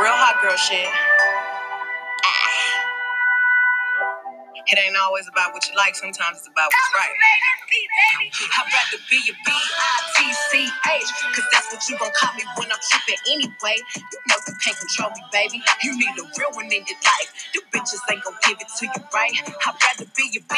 Real hot girl shit. Ah. It ain't always about what you like, sometimes it's about what's right. I'd rather be a B-I-T-C-H, cause that's what you gon' call me when I'm trippin' anyway. You know you can't control me, baby. You need a real one in your life. You bitches ain't gon' give it to you right. I'd rather be a B.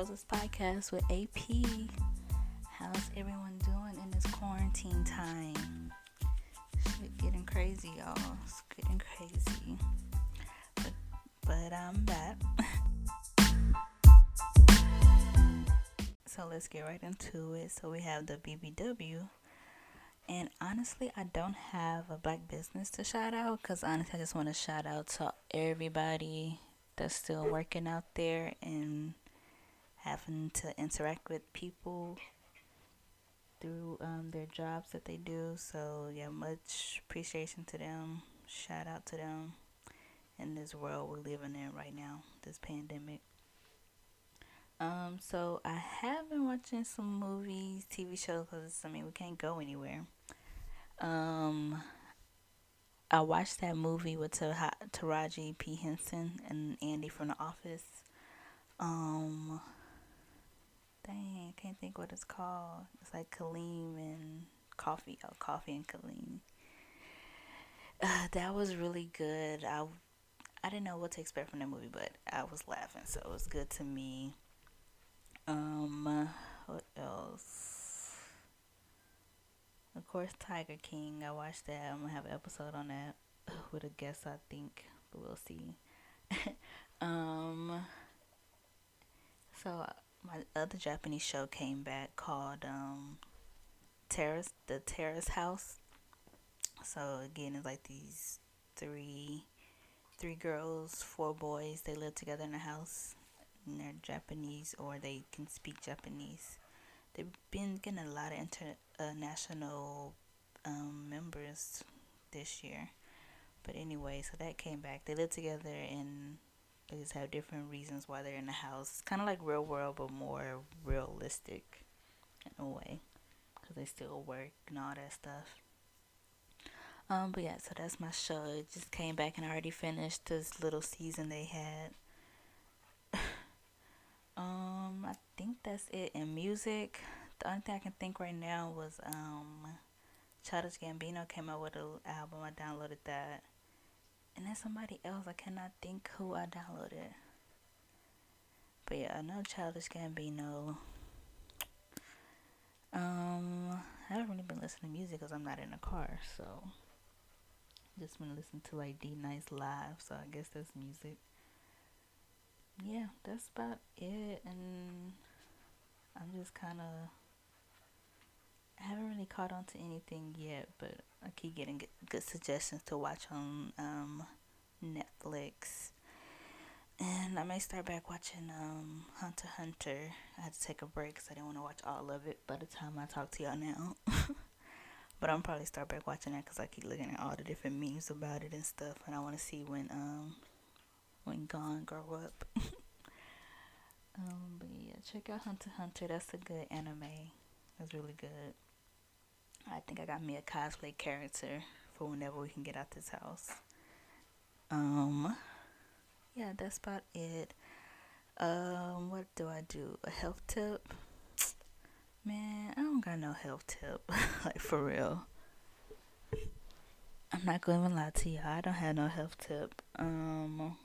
Roses podcast with AP. How's everyone doing in this quarantine time? Shit getting crazy, y'all. It's getting crazy. But, but I'm back. so let's get right into it. So we have the BBW. And honestly, I don't have a black business to shout out because honestly, I just want to shout out to everybody that's still working out there and having to interact with people through um, their jobs that they do. So, yeah, much appreciation to them. Shout out to them in this world we're living in right now, this pandemic. Um, so I have been watching some movies, TV shows, because I mean we can't go anywhere. Um, I watched that movie with Taraji P Henson and Andy from The Office. Um, dang, I can't think what it's called. It's like Kareem and Coffee. Oh, Coffee and Kareem. Uh, that was really good. I I didn't know what to expect from that movie, but I was laughing, so it was good to me. Um, what else? Of course, Tiger King. I watched that. I'm gonna have an episode on that with a guest, I think, but we'll see. um, so my other Japanese show came back called um Terrace, the Terrace House. So again, it's like these three, three girls, four boys. They live together in a house. And they're Japanese or they can speak Japanese. They've been getting a lot of international um, members this year. But anyway, so that came back. They live together and they just have different reasons why they're in the house. It's kind of like real world, but more realistic in a way because they still work and all that stuff. Um, but yeah, so that's my show. It just came back and I already finished this little season they had. um, I think that's it. In music, the only thing I can think right now was um, Childish Gambino came out with an album. I downloaded that, and then somebody else I cannot think who I downloaded. But yeah, I know Childish Gambino. Um, I haven't really been listening to music because I'm not in a car, so just been listening to like D Nice live. So I guess that's music. Yeah, that's about it, and I'm just kind of. I haven't really caught on to anything yet, but I keep getting good, suggestions to watch on um, Netflix. And I may start back watching um, Hunter Hunter. I had to take a break because I didn't want to watch all of it by the time I talk to y'all now. but I'm probably start back watching that because I keep looking at all the different memes about it and stuff, and I want to see when um when Gon grow up. um, but yeah, check out Hunter Hunter. That's a good anime. That's really good. I think I got me a cosplay character for whenever we can get out this house. Um, yeah, that's about it. Um, what do I do? A health tip? Man, I don't got no health tip. like for real. I'm not gonna lie to y'all. I don't have no health tip. Um,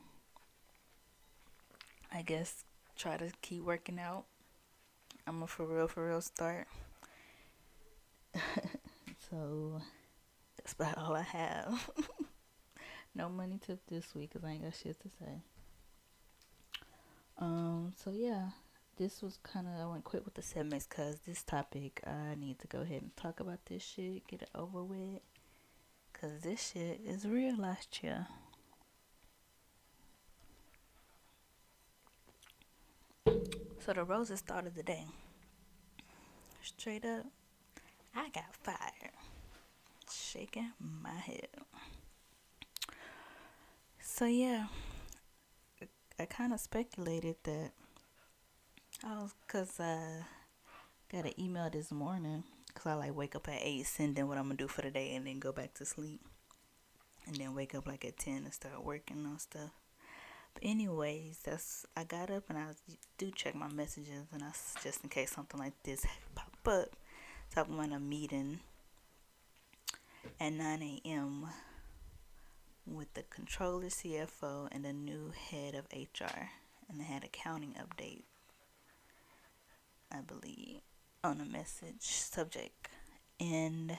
I guess try to keep working out. I'm a for real, for real start. so that's about all I have. no money tip this week because I ain't got shit to say. Um, so yeah, this was kind of I went quick with the segments because this topic I need to go ahead and talk about this shit, get it over with, cause this shit is real last year. So the roses started the day. Straight up, I got fired. Shaking my head. So yeah, I kind of speculated that I was cause I got an email this morning cause I like wake up at eight, send in what I'm gonna do for the day, and then go back to sleep, and then wake up like at ten and start working on stuff. But anyways, that's I got up and I do check my messages and I just in case something like this pop up. Talking about a meeting at 9 a.m. with the controller, CFO, and the new head of HR, and they had accounting update. I believe on a message subject, and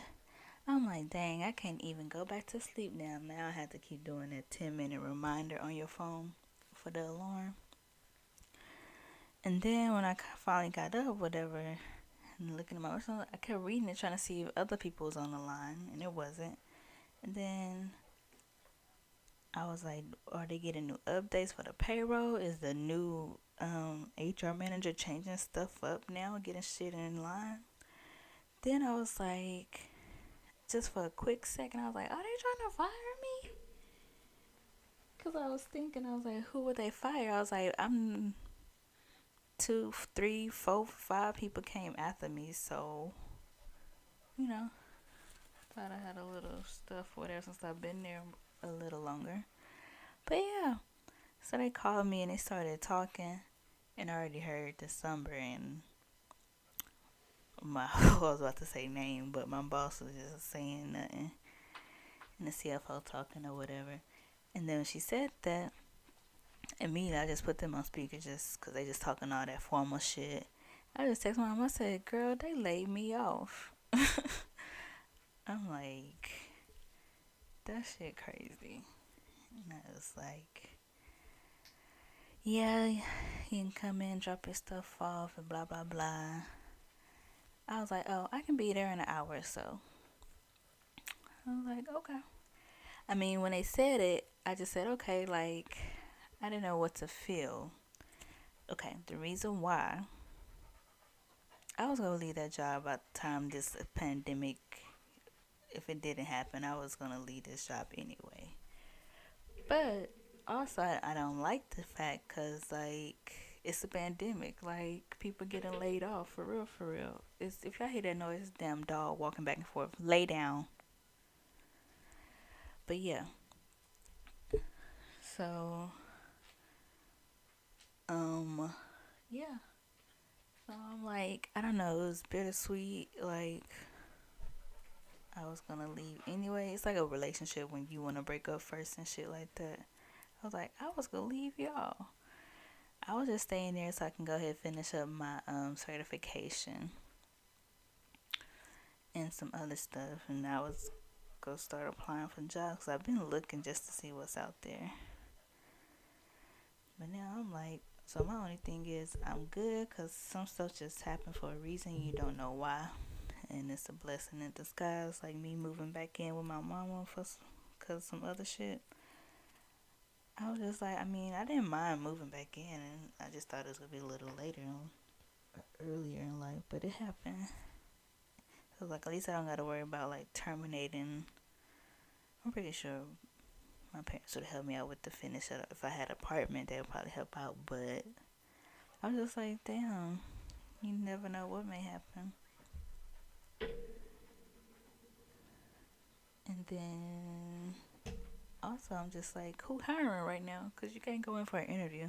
I'm like, dang, I can't even go back to sleep now. Now I have to keep doing that 10 minute reminder on your phone for the alarm. And then when I finally got up, whatever, and looking at my phone, I kept reading it, trying to see if other people was on the line, and it wasn't. And then I was like, are they getting new updates for the payroll? Is the new um, HR manager changing stuff up now, getting shit in line? Then I was like, just for a quick second, I was like, are they trying to fire me? Because I was thinking, I was like, who would they fire? I was like, I'm two, three, four, five people came after me, so, you know, thought I had a little stuff, whatever, since I've been there a little longer. But yeah, so they called me and they started talking, and I already heard the number and my, I was about to say name, but my boss was just saying nothing, and the CFO talking or whatever. And then she said that, immediately I just put them on speaker just because they just talking all that formal shit. I just text my mom. I said, "Girl, they laid me off." I'm like, that shit crazy. And I was like, yeah, you can come in, drop your stuff off, and blah blah blah. I was like, oh, I can be there in an hour or so. I was like, okay. I mean, when they said it, I just said, okay, like, I didn't know what to feel. Okay, the reason why I was gonna leave that job by the time this pandemic, if it didn't happen, I was gonna leave this job anyway. But also, I, I don't like the fact because, like, it's a pandemic. Like, people getting laid off for real, for real. It's, if y'all hear that noise, damn dog walking back and forth. Lay down. But yeah. So, um, yeah. So I'm like, I don't know, it was bittersweet. Like, I was gonna leave anyway. It's like a relationship when you wanna break up first and shit like that. I was like, I was gonna leave y'all. I was just staying there so I can go ahead and finish up my um certification and some other stuff, and I was go start applying for jobs. I've been looking just to see what's out there. But now I'm like, so my only thing is I'm good because some stuff just happened for a reason you don't know why, and it's a blessing in disguise. Like me moving back in with my mama for cause some other shit. I was just like, I mean, I didn't mind moving back in, and I just thought it was gonna be a little later, earlier in life, but it happened. So like, at least I don't gotta worry about like terminating. I'm pretty sure my parents would help me out with the finish. If I had an apartment, they would probably help out. But I was just like, damn, you never know what may happen. And then also, I'm just like, who hiring right now? Because you can't go in for an interview.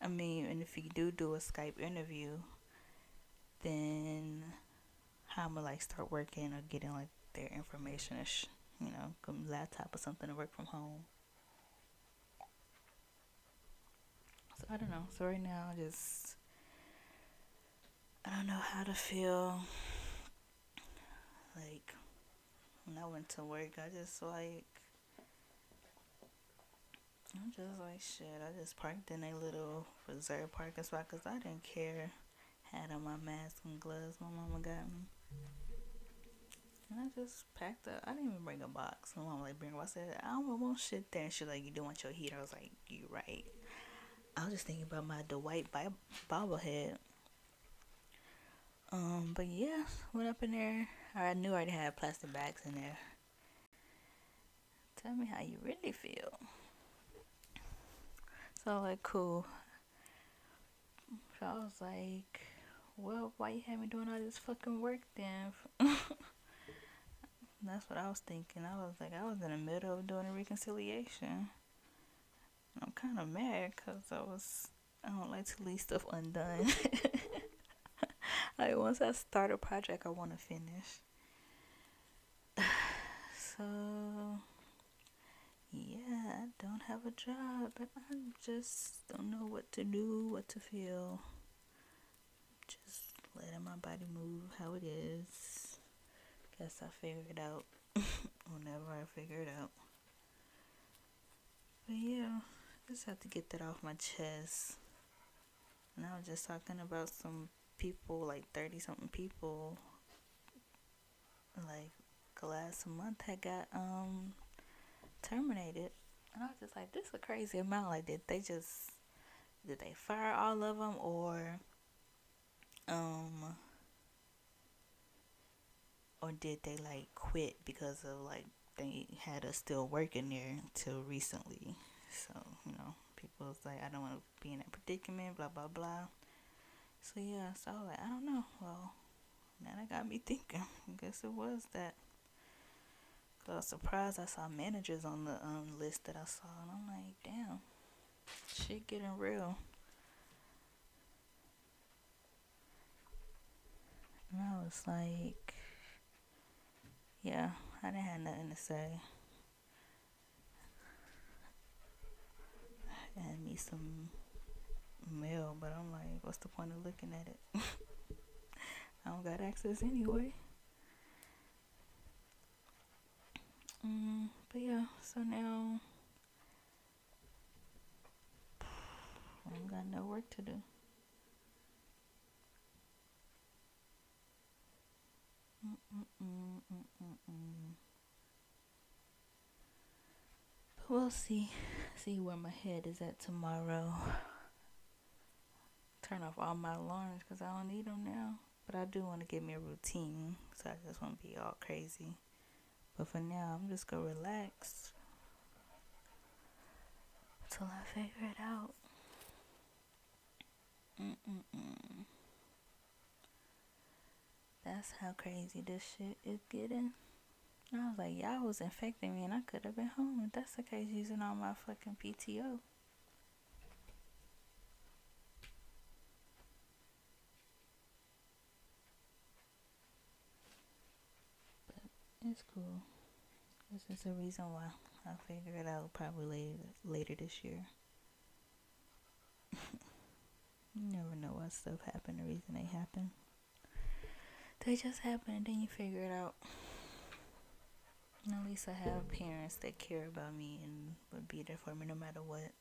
I mean, and if you do do a Skype interview, then how am I like start working or getting like their information? Sh- you know, laptop or something to work from home. So I don't know. So right now, I just I don't know how to feel. Like when I went to work, I just like I'm just like shit. I just parked in a little reserve parking spot because I didn't care. Had on my mask and gloves my mama got me. And I just packed up. I didn't even bring a box. My mom like bring. a box. I said I don't want shit there. And she like, you don't want your heater. I was like, you right. I was just thinking about my Dwight bobblehead. Um, but yeah, went up in there. I knew I already had plastic bags in there. Tell me how you really feel. So like cool. So I was like, well, why you have me doing all this fucking work then? That's what I was thinking. I was like, I was in the middle of doing a reconciliation. I'm kind of mad because I was, I don't like to leave stuff undone. like, once I start a project, I want to finish. so, yeah, I don't have a job, but I just don't know what to do, what to feel. Just letting my body move how it is. Guess I figure it out whenever I figure it out. But yeah just have to get that off my chest. And I was just talking about some people, like 30 something people, like last month had got um terminated. And I was just like, this is a crazy amount. Like, did they just, did they fire all of them or, um, or did they like quit because of like they had us still working there until recently? So, you know, people was like, I don't want to be in that predicament, blah, blah, blah. So, yeah, so I was like, I don't know. Well, now that got me thinking. I guess it was that. Cause I was surprised I saw managers on the um, list that I saw, and I'm like, damn, shit getting real. And I was like, yeah, I didn't have nothing to say. and me some mail, but I'm like, what's the point of looking at it? I don't got access anyway. Um, but yeah, so now I ain't got no work to do. Mm-mm-mm-mm-mm. We'll see. See where my head is at tomorrow. Turn off all my alarms because I don't need them now. But I do want to get me a routine. So I just want to be all crazy. But for now, I'm just going to relax. Until I figure it out. Mm-mm-mm. That's how crazy this shit is getting. I was like, y'all was infecting me and I could have been home. If that's the case, using all my fucking PTO. But it's cool. This is the reason why. I'll figure it out probably later, later this year. you never know what stuff happened, the reason they happen. They just happen and then you figure it out. At least I have parents that care about me and would be there for me no matter what.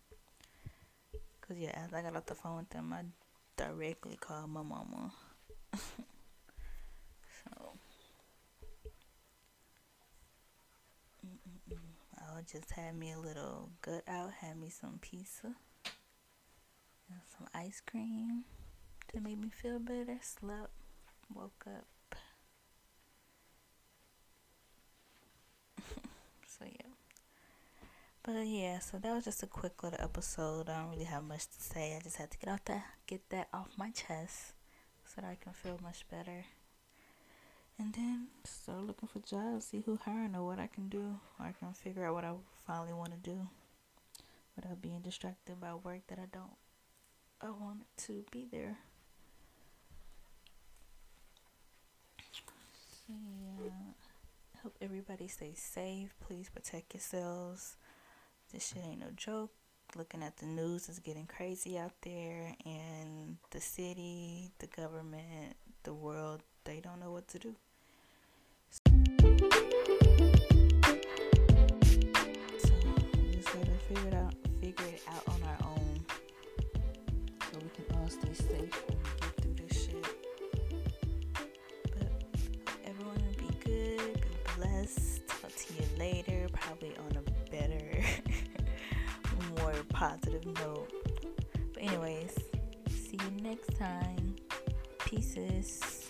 Cause yeah, as I got off the phone with them, I directly called my mama. so I'll just have me a little gut out, have me some pizza, and some ice cream to make me feel better. Slept, woke up. So yeah. But yeah, so that was just a quick little episode. I don't really have much to say. I just had to get off that get that off my chest so that I can feel much better. And then start looking for jobs, see who hiring or what I can do. Or I can figure out what I finally want to do without being distracted by work that I don't I want to be there. So yeah. Hope everybody stays safe. Please protect yourselves. This shit ain't no joke. Looking at the news is getting crazy out there, and the city, the government, the world, they don't know what to do. So we just gotta figure it out, figure it out on our own, so we can all stay safe. Positive note. But, anyways, see you next time. Pieces.